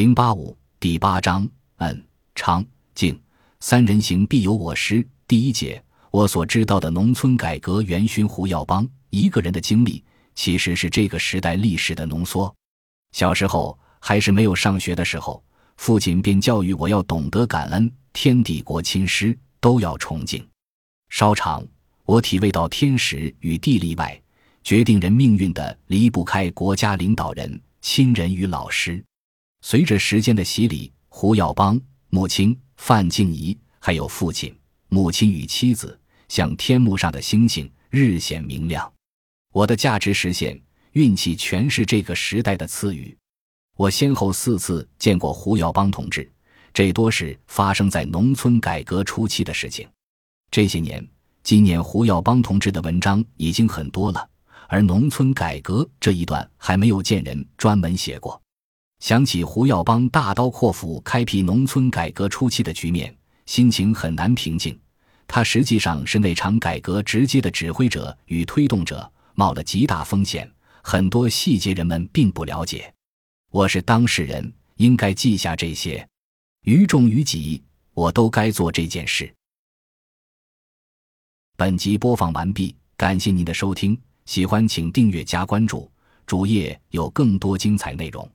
零八五第八章，嗯，昌静三人行必有我师。第一节，我所知道的农村改革元勋胡耀邦一个人的经历，其实是这个时代历史的浓缩。小时候还是没有上学的时候，父亲便教育我要懂得感恩，天地国亲师都要崇敬。稍长，我体味到天时与地利外，决定人命运的离不开国家领导人、亲人与老师。随着时间的洗礼，胡耀邦、母亲范静怡，还有父亲、母亲与妻子，像天幕上的星星，日显明亮。我的价值实现、运气全是这个时代的赐予。我先后四次见过胡耀邦同志，这多是发生在农村改革初期的事情。这些年，今年胡耀邦同志的文章已经很多了，而农村改革这一段还没有见人专门写过。想起胡耀邦大刀阔斧开辟农村改革初期的局面，心情很难平静。他实际上是那场改革直接的指挥者与推动者，冒了极大风险，很多细节人们并不了解。我是当事人，应该记下这些，于众于己，我都该做这件事。本集播放完毕，感谢您的收听，喜欢请订阅加关注，主页有更多精彩内容。